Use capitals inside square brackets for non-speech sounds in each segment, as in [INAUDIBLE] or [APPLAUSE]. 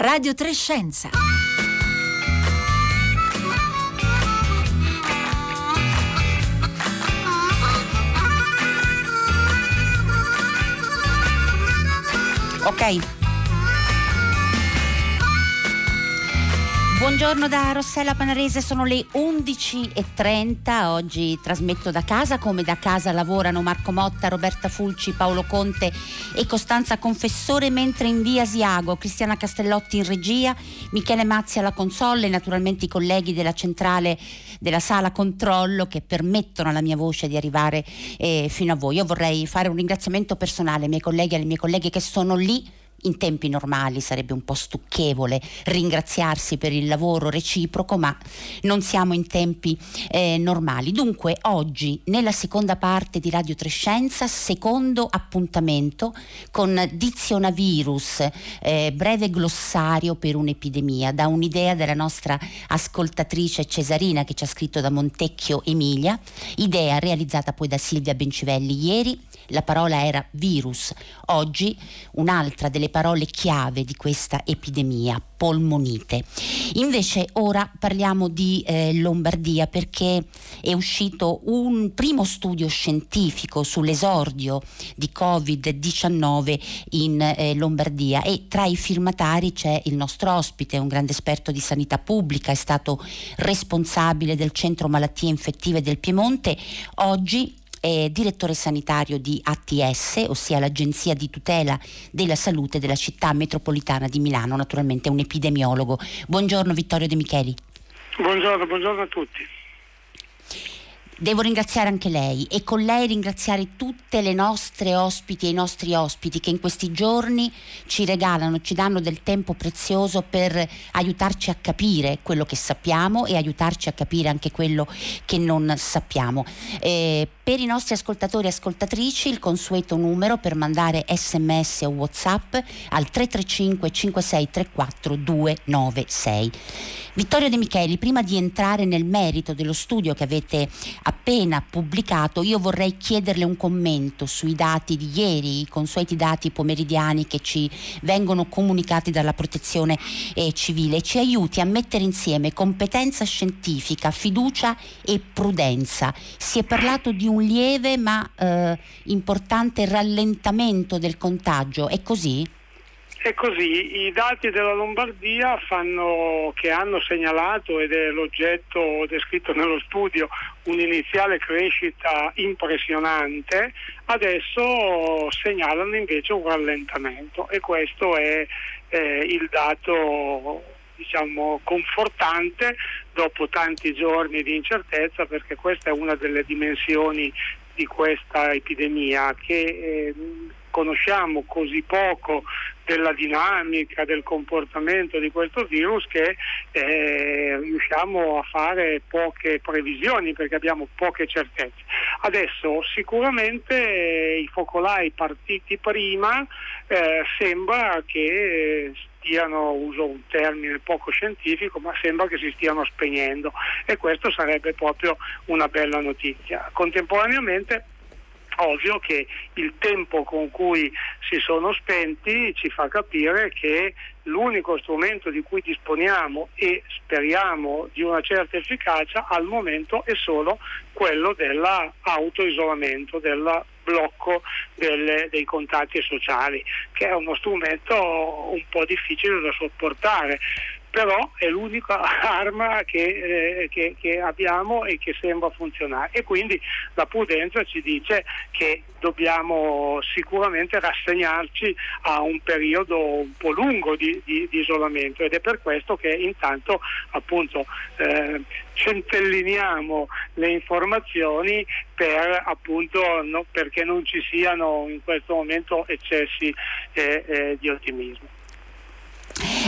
Radio Trescenza. Ok. Buongiorno da Rossella Panarese, sono le 11.30, oggi trasmetto da casa, come da casa lavorano Marco Motta, Roberta Fulci, Paolo Conte e Costanza Confessore, mentre in via Asiago Cristiana Castellotti in regia, Michele Mazzi alla console e naturalmente i colleghi della centrale della sala controllo che permettono alla mia voce di arrivare eh, fino a voi. Io vorrei fare un ringraziamento personale ai miei colleghi e alle mie colleghe che sono lì in tempi normali sarebbe un po' stucchevole ringraziarsi per il lavoro reciproco, ma non siamo in tempi eh, normali. Dunque oggi nella seconda parte di Radio Trescenza, secondo appuntamento con Dizionavirus, eh, breve glossario per un'epidemia, da un'idea della nostra ascoltatrice Cesarina che ci ha scritto da Montecchio Emilia, idea realizzata poi da Silvia Bencivelli ieri la parola era virus. Oggi un'altra delle parole chiave di questa epidemia, polmonite. Invece ora parliamo di eh, Lombardia perché è uscito un primo studio scientifico sull'esordio di Covid-19 in eh, Lombardia e tra i firmatari c'è il nostro ospite, un grande esperto di sanità pubblica, è stato responsabile del centro malattie infettive del Piemonte. Oggi è direttore sanitario di ATS, ossia l'Agenzia di tutela della salute della città metropolitana di Milano, naturalmente un epidemiologo. Buongiorno Vittorio De Micheli. Buongiorno, buongiorno a tutti. Devo ringraziare anche lei e con lei ringraziare tutte le nostre ospiti e i nostri ospiti che in questi giorni ci regalano, ci danno del tempo prezioso per aiutarci a capire quello che sappiamo e aiutarci a capire anche quello che non sappiamo. Eh, per i nostri ascoltatori e ascoltatrici il consueto numero per mandare sms o whatsapp al 335 5634 296. Vittorio De Micheli, prima di entrare nel merito dello studio che avete appena pubblicato, io vorrei chiederle un commento sui dati di ieri, i consueti dati pomeridiani che ci vengono comunicati dalla protezione eh, civile. Ci aiuti a mettere insieme competenza scientifica, fiducia e prudenza. Si è parlato di un lieve ma eh, importante rallentamento del contagio, è così? È così, i dati della Lombardia fanno, che hanno segnalato ed è l'oggetto descritto nello studio un'iniziale crescita impressionante, adesso segnalano invece un rallentamento. E questo è eh, il dato diciamo, confortante dopo tanti giorni di incertezza perché questa è una delle dimensioni di questa epidemia che eh, conosciamo così poco della dinamica, del comportamento di questo virus che eh, riusciamo a fare poche previsioni perché abbiamo poche certezze. Adesso sicuramente eh, i focolai partiti prima eh, sembra che stiano, uso un termine poco scientifico, ma sembra che si stiano spegnendo e questo sarebbe proprio una bella notizia. Contemporaneamente ovvio che il tempo con cui si sono spenti ci fa capire che l'unico strumento di cui disponiamo e speriamo di una certa efficacia al momento è solo quello dell'autoisolamento, del blocco delle, dei contatti sociali, che è uno strumento un po' difficile da sopportare però è l'unica [LAUGHS] arma che, eh, che, che, abbiamo e che sembra funzionare e quindi la prudenza ci dice che dobbiamo sicuramente rassegnarci a un periodo un po' lungo di, di, di isolamento ed è per questo che intanto appunto eh, centelliniamo le informazioni per, appunto, no, perché non ci siano in questo momento eccessi eh, eh di ottimismo.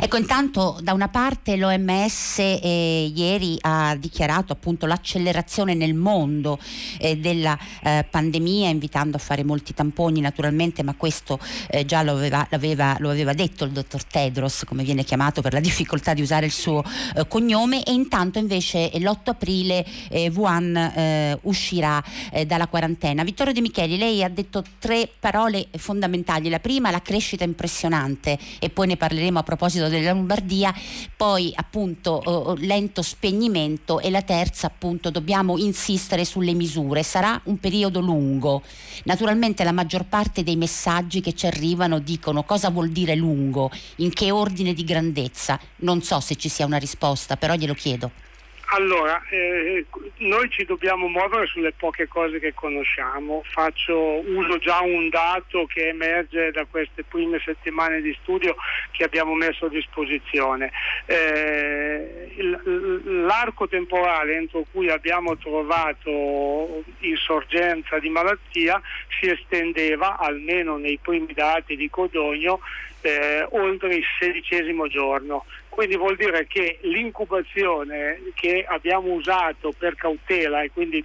Ecco, intanto da una parte l'OMS eh, ieri ha dichiarato appunto l'accelerazione nel mondo eh, della eh, pandemia, invitando a fare molti tamponi naturalmente, ma questo eh, già lo aveva, lo aveva, detto il dottor Tedros, come viene chiamato per la [LAUGHS] difficoltà di usare il suo eh, cognome, e intanto invece l'8 aprile eh, Wuhan uscirà dalla quarantena. Vittorio De Micheli, lei ha detto tre parole fondamentali. La prima, la crescita impressionante, e poi ne parleremo a proposito del della Lombardia, poi appunto eh, lento spegnimento e la terza appunto dobbiamo insistere sulle misure. Sarà un periodo lungo. Naturalmente la maggior parte dei messaggi che ci arrivano dicono cosa vuol dire lungo, in che ordine di grandezza. Non so se ci sia una risposta, però glielo chiedo. Allora, eh, noi ci dobbiamo muovere sulle poche cose che conosciamo. Faccio, uso già un dato che emerge da queste prime settimane di studio che abbiamo messo a disposizione. Eh, l'arco temporale entro cui abbiamo trovato insorgenza di malattia si estendeva, almeno nei primi dati di Codogno, eh, oltre il sedicesimo giorno. Quindi vuol dire che l'incubazione che abbiamo usato per cautela e quindi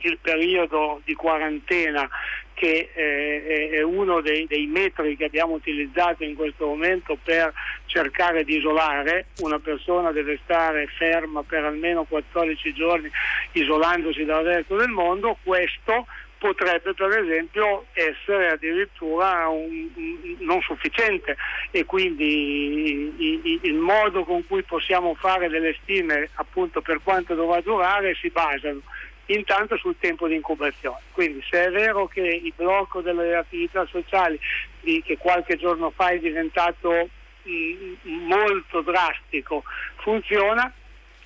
il periodo di quarantena che eh, è uno dei, dei, metri che abbiamo utilizzato in questo momento per cercare di isolare, una persona deve stare ferma per almeno 14 giorni isolandosi dal resto del mondo, questo potrebbe per esempio essere addirittura un, non sufficiente e quindi i, i, il modo con cui possiamo fare delle stime appunto per quanto dovrà durare si basano intanto sul tempo di incubazione. Quindi se è vero che il blocco delle attività sociali che qualche giorno fa è diventato mh, molto drastico funziona,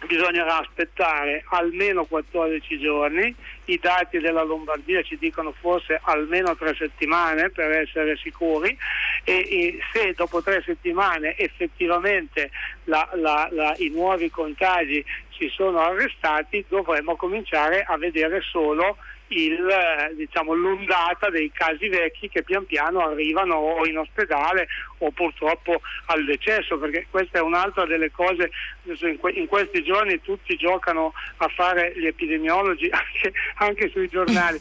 bisognerà aspettare almeno 14 giorni, i dati della Lombardia ci dicono forse almeno tre settimane per essere sicuri. E, e se dopo tre settimane effettivamente la, la, la, i nuovi contagi si sono arrestati dovremmo cominciare a vedere solo il, diciamo, l'ondata dei casi vecchi che pian piano arrivano o in ospedale o purtroppo al decesso, perché questa è un'altra delle cose, in questi giorni tutti giocano a fare gli epidemiologi [LAUGHS] anche, anche sui giornali.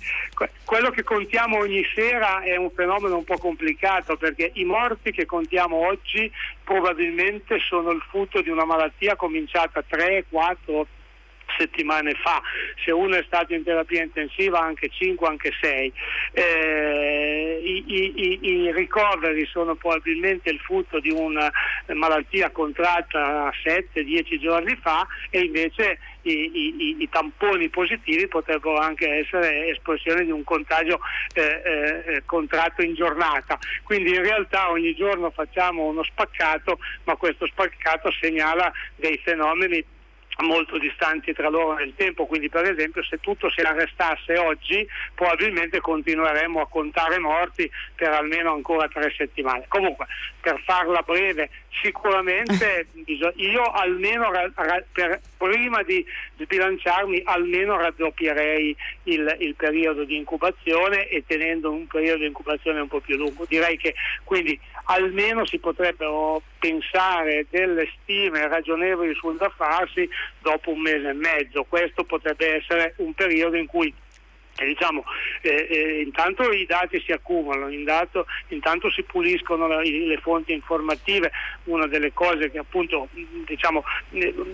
Quello che contiamo ogni sera è un fenomeno un po' complicato perché i morti che contiamo oggi probabilmente sono il frutto di una malattia cominciata 3, 4, settimane fa, se uno è stato in terapia intensiva anche 5, anche 6. Eh, i, i, i, ricoveri sono probabilmente il frutto di una malattia contratta 7-10 giorni fa e invece i, i, tamponi positivi potrebbero anche essere espressione di un contagio eh, eh, contratto in giornata. Quindi in realtà ogni giorno facciamo uno spaccato, ma questo spaccato segnala dei fenomeni molto distanti tra loro nel tempo, quindi per esempio se tutto si arrestasse oggi probabilmente continueremmo a contare morti per almeno ancora tre settimane. Comunque, per farla breve, sicuramente io almeno per, prima di sbilanciarmi almeno raddoppierei il, il periodo di incubazione e tenendo un periodo di incubazione un po' più lungo. Direi che quindi almeno si potrebbero pensare delle stime ragionevoli sul da farsi dopo un mese e mezzo. Questo potrebbe essere un periodo in cui e diciamo, eh, eh, intanto i dati si accumulano, intanto, intanto si puliscono la, le fonti informative, una delle cose che appunto diciamo,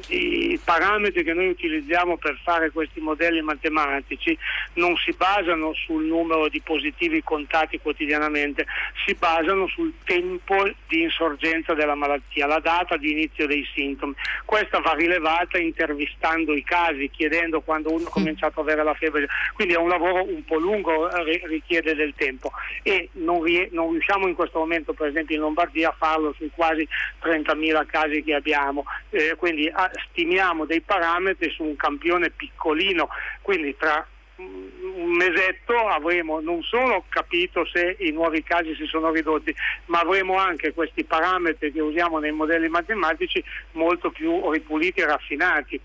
i parametri che noi utilizziamo per fare questi modelli matematici non si basano sul numero di positivi contati quotidianamente, si basano sul tempo di insorgenza della malattia, la data di inizio dei sintomi. Questa va rilevata intervistando i casi, chiedendo quando uno ha cominciato ad avere la febbre. Quindi è un lavoro un po' lungo, richiede del tempo. E non, riusciamo in questo momento per esempio in Lombardia a farlo sui quasi 30.000 casi che abbiamo, eh, quindi ah, stimiamo dei parametri su un campione piccolino, quindi tra un mesetto avremo non solo capito se i nuovi casi si sono ridotti, ma avremo anche questi parametri che usiamo nei modelli matematici molto più ripuliti e raffinati.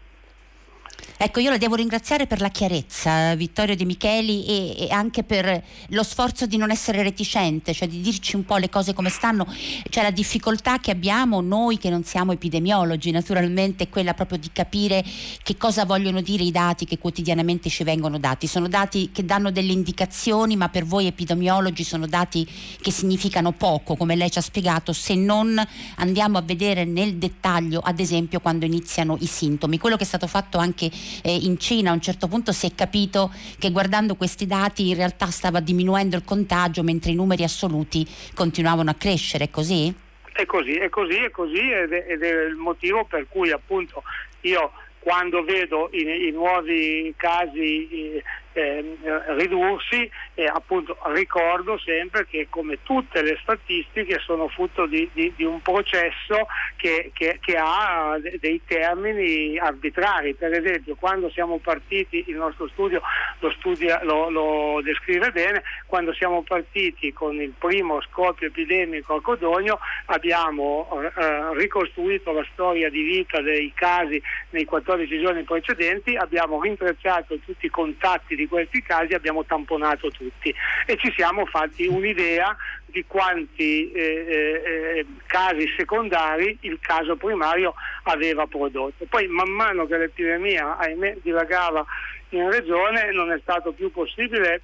Ecco, io la devo ringraziare per la chiarezza, Vittorio De Micheli, e, e, anche per lo sforzo di non essere reticente, cioè di dirci un po' le cose come stanno, cioè la difficoltà che abbiamo noi che non siamo epidemiologi, naturalmente è quella proprio di capire che cosa vogliono dire i dati che quotidianamente ci vengono dati. Sono dati che danno delle indicazioni, ma per voi epidemiologi sono dati che significano poco, come lei ci ha spiegato, se non andiamo a vedere nel dettaglio, ad esempio, quando iniziano i sintomi. Quello che è stato fatto anche eh, in Cina a un certo punto si è capito che guardando questi dati in realtà stava diminuendo il contagio mentre i numeri assoluti continuavano a crescere, così? È così, è così, è così ed è, ed è il motivo per cui appunto io quando vedo i, i nuovi casi eh, eh, ridursi e appunto ricordo sempre che come tutte le statistiche sono frutto di, di, di un processo che, che, che, ha dei termini arbitrari. Per esempio quando siamo partiti, il nostro studio lo, studia, lo, lo descrive bene, quando siamo partiti con il primo scoppio epidemico a Codogno abbiamo eh, ricostruito la storia di vita dei casi nei 14 giorni precedenti, abbiamo rintracciato tutti i contatti di questi casi abbiamo tamponato tutti e ci siamo fatti un'idea di quanti eh, eh, eh, casi secondari il caso primario aveva prodotto. Poi man mano che l'epidemia ahimè dilagava in regione non è stato più possibile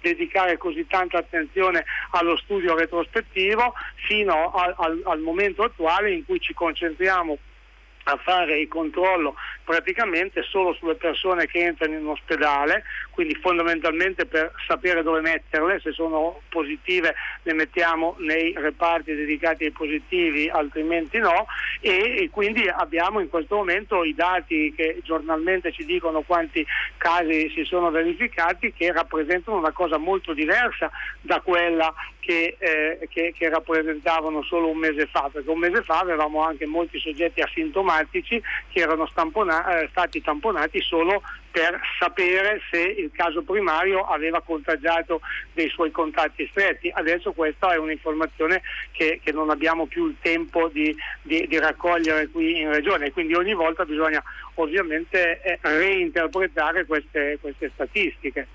dedicare così tanta attenzione allo studio retrospettivo fino al, al, al momento attuale in cui ci concentriamo a fare il controllo praticamente solo sulle persone che entrano in ospedale, quindi fondamentalmente per sapere dove metterle, se sono positive le mettiamo nei reparti dedicati ai positivi, altrimenti no e, e quindi abbiamo in questo momento i dati che giornalmente ci dicono quanti casi si sono verificati che rappresentano una cosa molto diversa da quella che, eh, che, che rappresentavano solo un mese fa, perché un mese fa avevamo anche molti soggetti asintomatici che erano stampona- eh, stati tamponati solo per sapere se il caso primario aveva contagiato dei suoi contatti stretti. Adesso questa è un'informazione che, che non abbiamo più il tempo di, di, di, raccogliere qui in regione, quindi ogni volta bisogna ovviamente eh, reinterpretare queste, queste statistiche.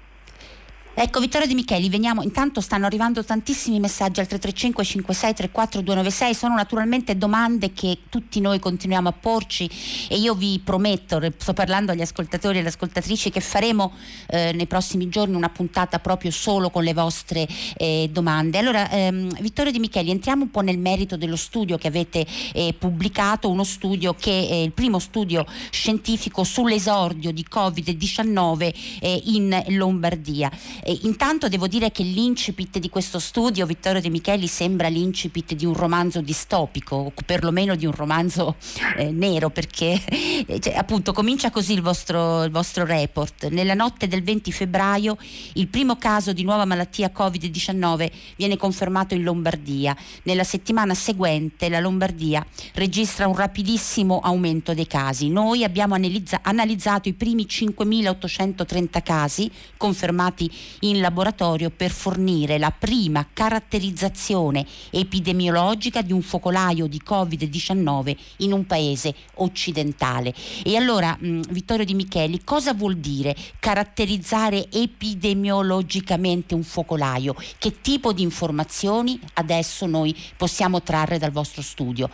Ecco Vittorio Di Micheli, veniamo, intanto stanno arrivando tantissimi messaggi al 335 56 34 296, sono naturalmente domande che tutti noi continuiamo a porci e io vi prometto, sto parlando agli ascoltatori e alle ascoltatrici, che faremo eh, nei prossimi giorni una puntata proprio solo con le vostre eh, domande. Allora ehm, Vittorio Di Micheli, entriamo un po' nel merito dello studio che avete eh, pubblicato, uno studio che è il primo studio scientifico sull'esordio di Covid-19 eh, in Lombardia. E intanto devo dire che l'incipit di questo studio, Vittorio De Micheli, sembra l'incipit di un romanzo distopico, o perlomeno di un romanzo eh, nero, perché eh, cioè, appunto comincia così il vostro, il vostro report. Nella notte del 20 febbraio il primo caso di nuova malattia Covid-19 viene confermato in Lombardia. Nella settimana seguente la Lombardia registra un rapidissimo aumento dei casi. Noi abbiamo analizza- analizzato i primi 5.830 casi confermati in laboratorio per fornire la prima caratterizzazione epidemiologica di un focolaio di Covid-19 in un paese occidentale. E allora, mh, Vittorio Di Micheli, cosa vuol dire caratterizzare epidemiologicamente un focolaio? Che tipo di informazioni adesso noi possiamo trarre dal vostro studio?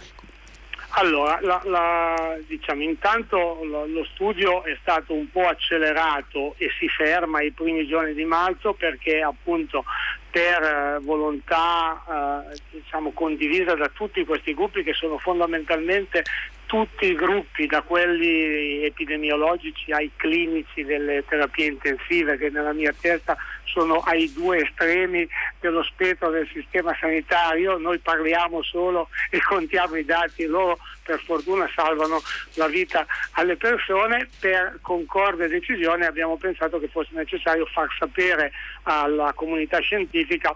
Allora, la, la, diciamo, intanto lo, studio è stato un po' accelerato e si ferma ai primi giorni di marzo perché appunto per eh, volontà eh, diciamo, condivisa da tutti questi gruppi che sono fondamentalmente tutti i gruppi, da quelli epidemiologici ai clinici delle terapie intensive, che nella mia testa sono ai due estremi dello spettro del sistema sanitario, noi parliamo solo e contiamo i dati, loro per fortuna salvano la vita alle persone, per concorde decisione abbiamo pensato che fosse necessario far sapere alla comunità scientifica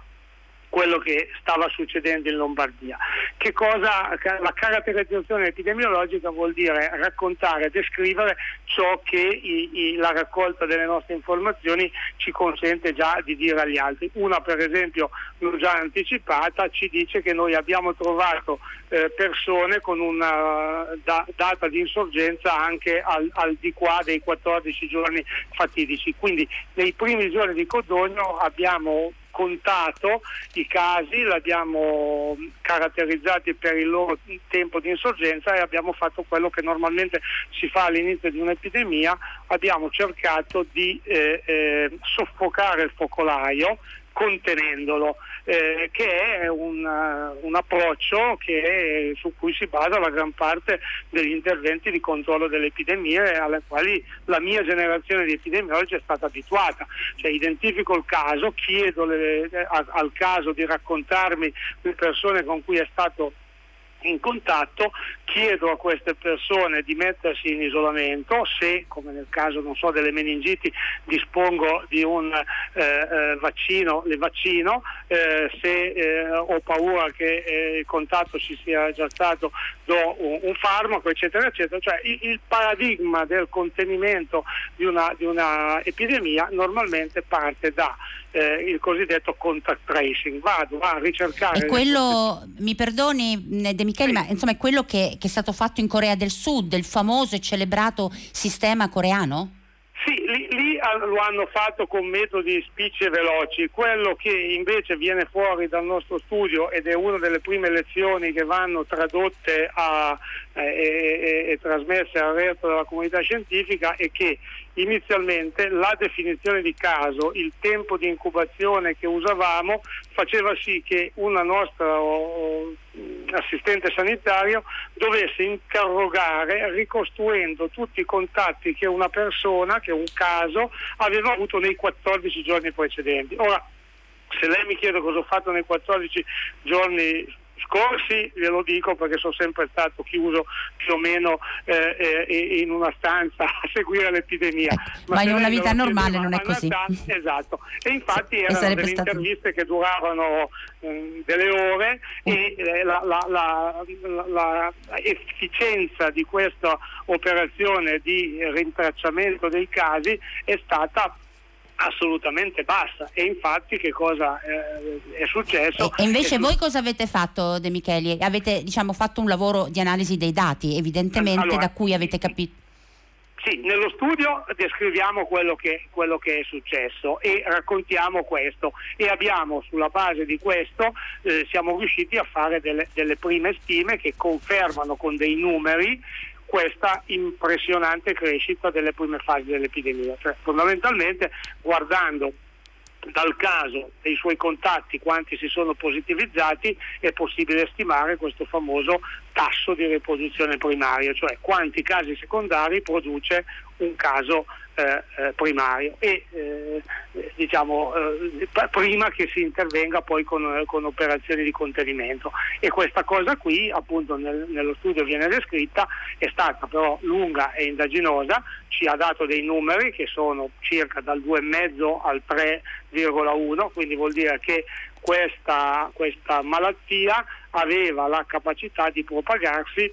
quello che stava succedendo in Lombardia. Che cosa, la caratterizzazione epidemiologica vuol dire raccontare, descrivere ciò che i, i, la raccolta delle nostre informazioni ci consente già di dire agli altri. Una per esempio, l'ho già anticipata, ci dice che noi abbiamo trovato eh, persone con una da, data di insorgenza anche al, al, di qua dei 14 giorni fatidici. Quindi nei primi giorni di Codogno abbiamo contato i casi, li abbiamo caratterizzati per il loro tempo di insorgenza e abbiamo fatto quello che normalmente si fa all'inizio di un'epidemia, abbiamo cercato di eh, eh, soffocare il focolaio contenendolo, eh, che è un, uh, un approccio che, su cui si basa la gran parte degli interventi di controllo delle epidemie alle quali la mia generazione di epidemiologi è stata abituata. Cioè, identifico il caso, chiedo le, a, al caso di raccontarmi le persone con cui è stato in contatto, chiedo a queste persone di mettersi in isolamento, se come nel caso so, delle meningiti dispongo di un eh, eh, vaccino, le vaccino, eh, se eh, ho paura che eh, il contatto ci sia già stato do un, un farmaco eccetera eccetera, cioè il, il paradigma del contenimento di una, di una, epidemia normalmente parte da eh, il cosiddetto contact tracing, vado a ricercare... E quello, mi perdoni De Michele, sì. ma insomma è quello che, che è stato fatto in Corea del Sud, il famoso e celebrato sistema coreano? Sì, lì, lì, lo hanno fatto con metodi spicci veloci, quello che invece viene fuori dal nostro studio ed è una delle prime lezioni che vanno tradotte a, e, e, e trasmesse al resto della comunità scientifica è che inizialmente la definizione di caso, il tempo di incubazione che usavamo faceva sì che una nostra oh, assistente sanitario dovesse interrogare ricostruendo tutti i contatti che una persona, che un caso aveva avuto nei 14 giorni precedenti. Ora, se lei mi chiede cosa ho fatto nei 14 giorni scorsi, glielo dico perché sono sempre stato chiuso più o meno eh, eh, in una stanza a seguire l'epidemia. Ma, Ma in una vita normale non è così. Stanza, [LAUGHS] esatto, e infatti e erano delle stato... interviste che duravano delle ore e eh, la, la, la, la, efficienza di questa operazione di rintracciamento dei casi è stata assolutamente bassa e infatti che cosa eh, è successo? E, invece voi cosa avete fatto De Micheli? avete diciamo, fatto un lavoro di analisi dei dati evidentemente allora, da cui avete capito. Sì, nello studio descriviamo quello che, quello che, è successo e raccontiamo questo. E abbiamo sulla base di questo eh, siamo riusciti a fare delle, delle prime stime che confermano con dei numeri questa impressionante crescita delle prime fasi dell'epidemia. Cioè, fondamentalmente guardando dal caso dei suoi contatti quanti si sono positivizzati è possibile stimare questo famoso tasso di riproduzione primaria, cioè quanti casi secondari produce un caso eh, eh, primario e eh, diciamo eh, prima che si intervenga poi con, con, operazioni di contenimento. E questa cosa qui appunto nel, nello studio viene descritta è stata però lunga e indaginosa ci ha dato dei numeri che sono circa dal 2,5 al 3,1 quindi vuol dire che questa, questa malattia aveva la capacità di propagarsi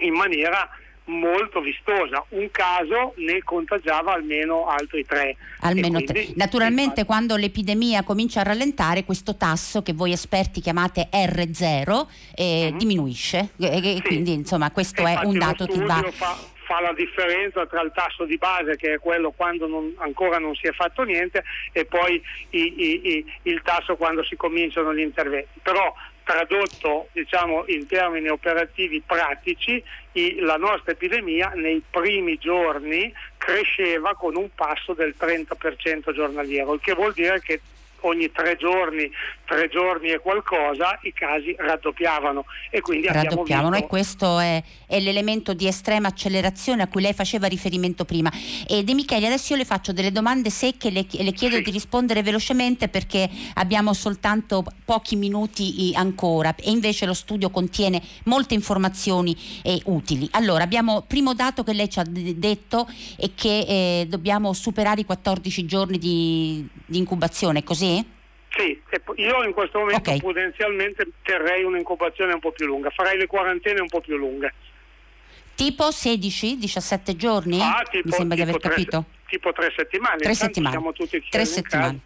in maniera molto vistosa. Un caso ne contagiava almeno altri tre. Almeno quindi, tre. Naturalmente infatti, quando l'epidemia comincia a rallentare questo tasso che voi esperti chiamate R0 eh, uh-huh. diminuisce. E, sì. Quindi insomma questo infatti, è un dato che va... Fa, fa la differenza tra il tasso di base che è quello quando non, ancora non si è fatto niente e poi i, i, i, il tasso quando si cominciano gli interventi. Però tradotto diciamo, in termini operativi pratici, i, la nostra epidemia nei primi giorni cresceva con un passo del 30% giornaliero, il che vuol dire che ogni tre giorni, tre giorni e qualcosa, i casi raddoppiavano e quindi raddoppiavano visto... e questo è, è, l'elemento di estrema accelerazione a cui lei faceva riferimento prima. E De Michele, adesso io le faccio delle domande secche, le, le chiedo sì. di rispondere velocemente perché abbiamo soltanto pochi minuti ancora e invece lo studio contiene molte informazioni eh, utili. Allora, abbiamo primo dato che lei ci ha d- detto è che eh, dobbiamo superare i 14 giorni di, di incubazione, così? Sì, io in questo momento okay. potenzialmente terrei un'incubazione un po' più lunga, farei le quarantene un po' più lunghe. Tipo 16-17 giorni? Ah, tipo, Mi sembra di aver tre, capito. Tipo tre settimane. Tre settimane. Siamo tutti tre settimane.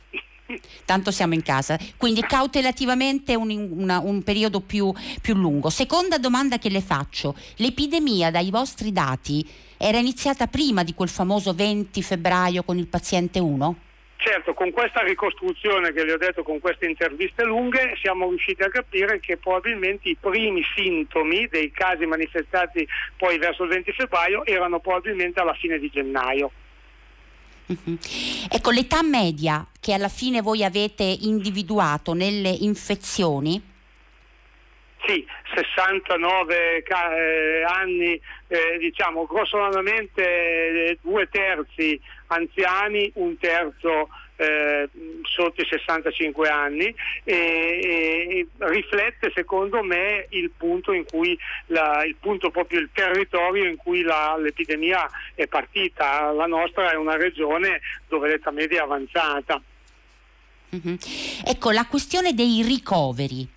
Tanto siamo in casa, quindi cautelativamente un, una, un periodo più, più lungo. Seconda domanda che le faccio, l'epidemia dai vostri dati era iniziata prima di quel famoso 20 febbraio con il paziente 1? Certo, con questa ricostruzione che le ho detto, con queste interviste lunghe, siamo riusciti a capire che probabilmente i primi sintomi dei casi manifestati poi verso il 20 febbraio erano probabilmente alla fine di gennaio. Uh-huh. Ecco, l'età media che alla fine voi avete individuato nelle infezioni? Sì, 69 eh, anni, eh, diciamo grossolanamente eh, due terzi anziani, un terzo eh, sotto i 65 anni e, e, riflette secondo me il punto in cui la, il punto proprio il territorio in cui la, l'epidemia è partita. La nostra è una regione dove l'età media è avanzata. Mm-hmm. Ecco, la questione dei ricoveri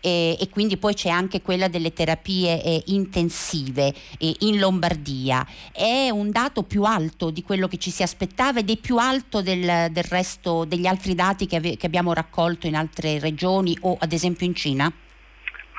eh, e quindi poi c'è anche quella delle terapie eh, intensive eh, in Lombardia. È un dato più alto di quello che ci si aspettava ed è più alto del, del resto degli altri dati che, ave- che abbiamo raccolto in altre regioni o ad esempio in Cina?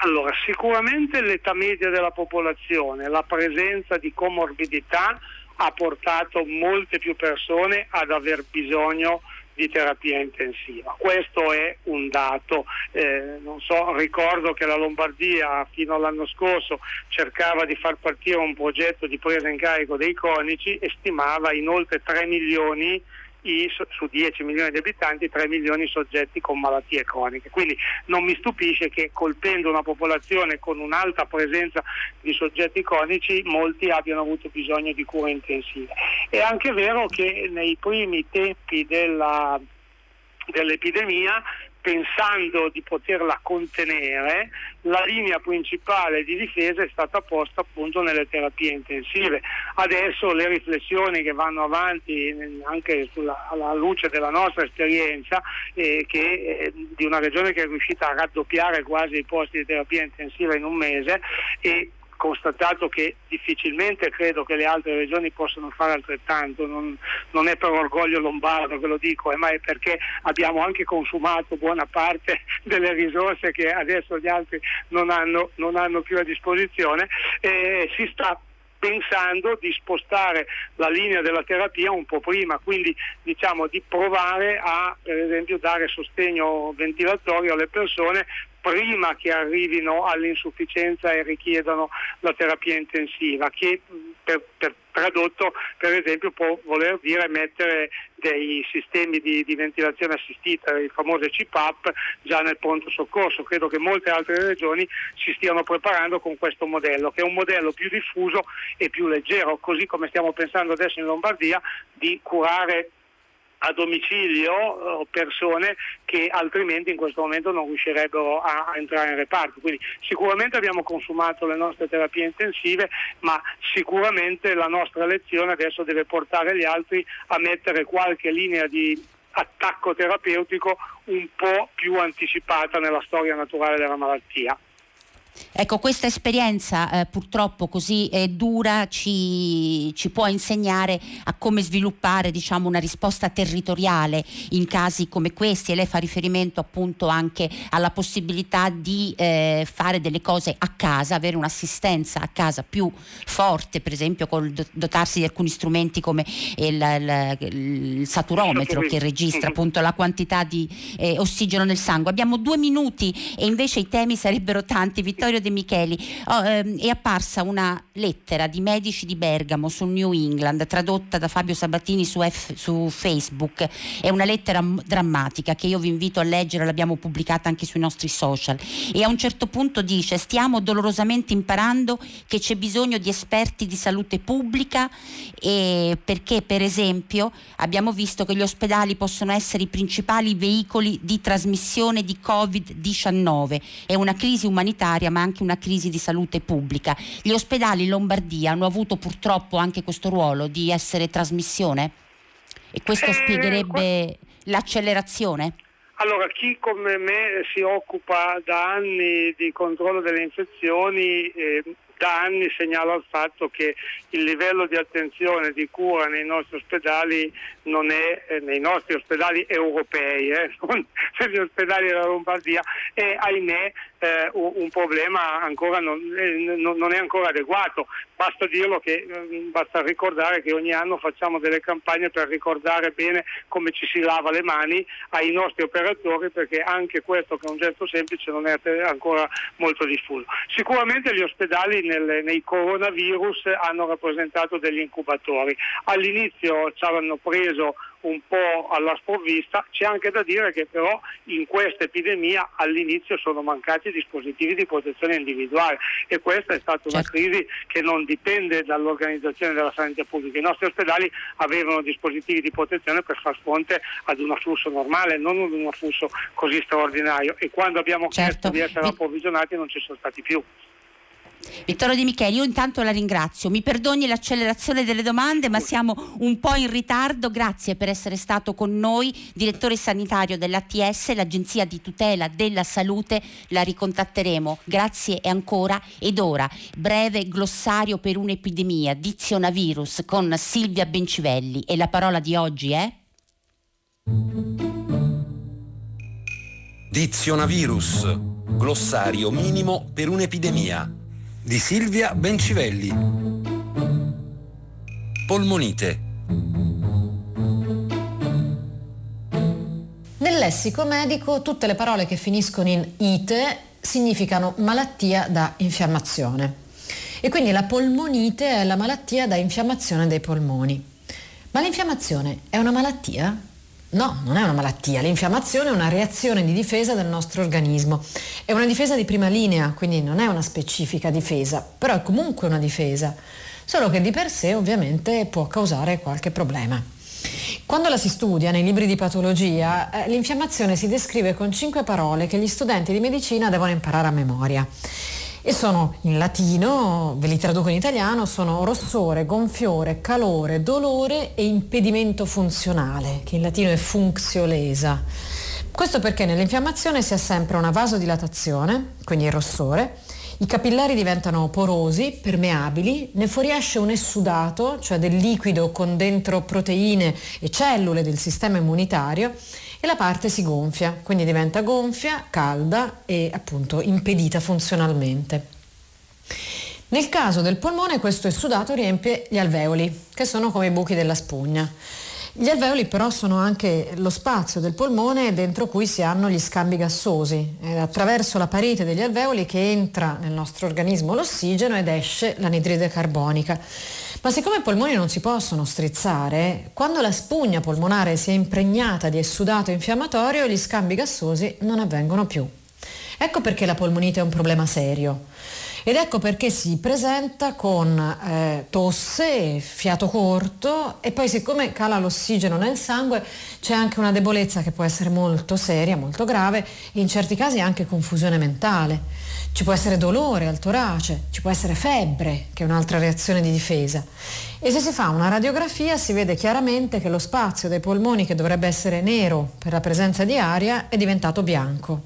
Allora, sicuramente l'età media della popolazione, la presenza di comorbidità ha portato molte più persone ad aver bisogno di terapia intensiva. Questo è un dato, eh, so, ricordo che la Lombardia fino all'anno scorso cercava di far partire un progetto di presa in carico dei cronici e stimava in oltre 3 milioni i, su 10 milioni di abitanti 3 milioni soggetti con malattie croniche. Quindi non mi stupisce che colpendo una popolazione con un'alta presenza di soggetti cronici molti abbiano avuto bisogno di cure intensive. È anche vero che nei primi tempi della, dell'epidemia pensando di poterla contenere, la linea principale di difesa è stata posta appunto nelle terapie intensive. Adesso le riflessioni che vanno avanti anche sulla, alla luce della nostra esperienza eh, che, eh, di una regione che è riuscita a raddoppiare quasi i posti di terapia intensiva in un mese e constatato che difficilmente credo che le altre regioni possano fare altrettanto, non, non è per orgoglio lombardo che lo dico, eh, ma è perché abbiamo anche consumato buona parte [LAUGHS] delle risorse che adesso gli altri non hanno, non hanno più a disposizione. E si sta pensando di spostare la linea della terapia un po' prima, quindi diciamo di provare a per esempio dare sostegno ventilatorio alle persone prima che arrivino all'insufficienza e richiedano la terapia intensiva, che per, per, tradotto per esempio può voler dire mettere dei sistemi di, di, ventilazione assistita, i famosi CPAP, già nel pronto soccorso. Credo che molte altre regioni si stiano preparando con questo modello, che è un modello più diffuso e più leggero, così come stiamo pensando adesso in Lombardia di curare a domicilio eh, persone che altrimenti in questo momento non riuscirebbero a, entrare in reparto. Quindi sicuramente abbiamo consumato le nostre terapie intensive, ma sicuramente la nostra lezione adesso deve portare gli altri a mettere qualche linea di attacco terapeutico un po' più anticipata nella storia naturale della malattia. Ecco, questa esperienza eh, purtroppo così eh, dura ci, ci, può insegnare a come sviluppare diciamo, una risposta territoriale in casi come questi e lei fa riferimento appunto anche alla possibilità di eh, fare delle cose a casa, avere un'assistenza a casa più forte, per esempio col dotarsi di alcuni strumenti come il, il, il saturometro che registra mm-hmm. appunto la quantità di eh, ossigeno nel sangue. Abbiamo due minuti e invece i temi sarebbero tanti. Vittorio Vittorio De Micheli, oh, ehm, è apparsa una lettera di medici di Bergamo sul New England tradotta da Fabio Sabatini su, F, su Facebook. È una lettera m- drammatica che io vi invito a leggere, l'abbiamo pubblicata anche sui nostri social. E a un certo punto dice: Stiamo dolorosamente imparando che c'è bisogno di esperti di salute pubblica perché, per esempio, abbiamo visto che gli ospedali possono essere i principali veicoli di trasmissione di Covid-19. È una crisi umanitaria, ma ma anche una crisi di salute pubblica. Gli ospedali in Lombardia hanno avuto purtroppo anche questo ruolo di essere trasmissione? E questo eh, spiegherebbe l'accelerazione? Allora, chi come me si occupa da anni di controllo delle infezioni eh, da anni segnala il fatto che il livello di attenzione di cura nei nostri ospedali non è eh, nei nostri ospedali europei, eh, [LAUGHS] non negli ospedali della Lombardia, è ahimè eh, un problema ancora non, eh, non, è ancora adeguato. Basta dirlo che eh, basta ricordare che ogni anno facciamo delle campagne per ricordare bene come ci si lava le mani ai nostri operatori perché anche questo che è un gesto semplice non è ancora molto diffuso. Sicuramente gli ospedali nel, nei coronavirus hanno rappresentato degli incubatori. All'inizio ci hanno preso un po' alla sprovvista. C'è anche da dire che però in questa epidemia all'inizio sono mancati dispositivi di protezione individuale e questa è stata una certo. crisi che non dipende dall'organizzazione della sanità pubblica. I nostri ospedali avevano dispositivi di protezione per far fronte ad un afflusso normale, non ad un afflusso così straordinario e quando abbiamo certo. chiesto di essere approvvigionati non ci sono stati più. Vittorio Di Micheli, io intanto la ringrazio. Mi perdoni l'accelerazione delle domande, ma siamo un po' in ritardo. Grazie per essere stato con noi, direttore sanitario dell'ATS, l'Agenzia di tutela della salute. La ricontatteremo. Grazie e ancora. Ed ora, breve glossario per un'epidemia, dizionavirus con Silvia Bencivelli. E la parola di oggi è? Dizionavirus, glossario minimo per un'epidemia di Silvia Bencivelli. Polmonite. Nel lessico medico tutte le parole che finiscono in ite significano malattia da infiammazione. E quindi la polmonite è la malattia da infiammazione dei polmoni. Ma l'infiammazione è una malattia? No, non è una malattia, l'infiammazione è una reazione di difesa del nostro organismo. È una difesa di prima linea, quindi non è una specifica difesa, però è comunque una difesa, solo che di per sé ovviamente può causare qualche problema. Quando la si studia nei libri di patologia, eh, l'infiammazione si descrive con cinque parole che gli studenti di medicina devono imparare a memoria e sono in latino, ve li traduco in italiano, sono rossore, gonfiore, calore, dolore e impedimento funzionale, che in latino è funcțiolesa. Questo perché nell'infiammazione si ha sempre una vasodilatazione, quindi il rossore, i capillari diventano porosi, permeabili, ne fuoriesce un essudato, cioè del liquido con dentro proteine e cellule del sistema immunitario e la parte si gonfia, quindi diventa gonfia, calda e appunto impedita funzionalmente. Nel caso del polmone questo essudato riempie gli alveoli, che sono come i buchi della spugna. Gli alveoli però sono anche lo spazio del polmone dentro cui si hanno gli scambi gassosi. È attraverso la parete degli alveoli che entra nel nostro organismo l'ossigeno ed esce l'anidride carbonica. Ma siccome i polmoni non si possono strizzare, quando la spugna polmonare si è impregnata di essudato infiammatorio, gli scambi gassosi non avvengono più. Ecco perché la polmonite è un problema serio. Ed ecco perché si presenta con eh, tosse, fiato corto e poi siccome cala l'ossigeno nel sangue c'è anche una debolezza che può essere molto seria, molto grave in certi casi anche confusione mentale. Ci può essere dolore al torace, ci può essere febbre, che è un'altra reazione di difesa. E se si fa una radiografia si vede chiaramente che lo spazio dei polmoni, che dovrebbe essere nero per la presenza di aria, è diventato bianco.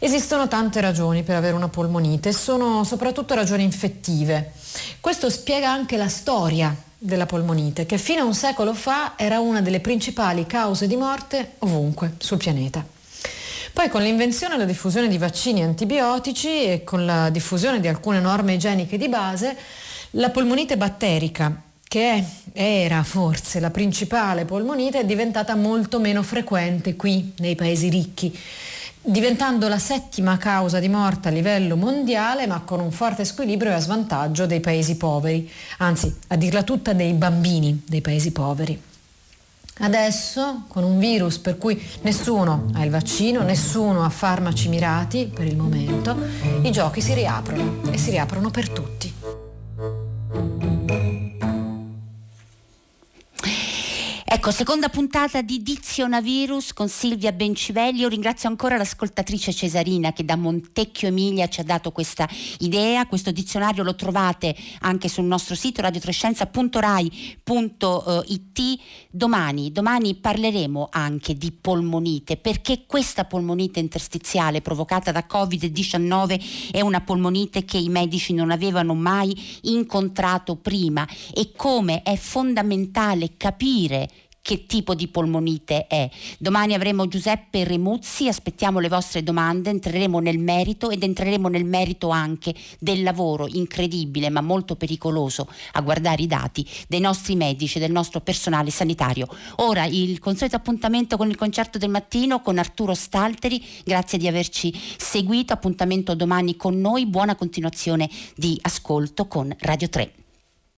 Esistono tante ragioni per avere una polmonite, sono soprattutto ragioni infettive. Questo spiega anche la storia della polmonite, che fino a un secolo fa era una delle principali cause di morte ovunque sul pianeta. Poi con l'invenzione e la diffusione di vaccini antibiotici e con la diffusione di alcune norme igieniche di base, la polmonite batterica, che era forse la principale polmonite, è diventata molto meno frequente qui nei paesi ricchi diventando la settima causa di morte a livello mondiale, ma con un forte squilibrio e a svantaggio dei paesi poveri, anzi, a dirla tutta, dei bambini dei paesi poveri. Adesso, con un virus per cui nessuno ha il vaccino, nessuno ha farmaci mirati per il momento, i giochi si riaprono e si riaprono per tutti. Ecco, seconda puntata di Dizionavirus con Silvia Bencivelli. Io ringrazio ancora l'ascoltatrice Cesarina che da Montecchio Emilia ci ha dato questa idea. Questo dizionario lo trovate anche sul nostro sito radiotrescienza.rai.it. Domani, domani parleremo anche di polmonite perché questa polmonite interstiziale provocata da Covid-19 è una polmonite che i medici non avevano mai incontrato prima e come è fondamentale capire che tipo di polmonite è. Domani avremo Giuseppe Remuzzi, aspettiamo le vostre domande, entreremo nel merito ed entreremo nel merito anche del lavoro incredibile ma molto pericoloso a guardare i dati dei nostri medici, del nostro personale sanitario. Ora il consueto appuntamento con il concerto del mattino con Arturo Stalteri, grazie di averci seguito, appuntamento domani con noi, buona continuazione di ascolto con Radio 3.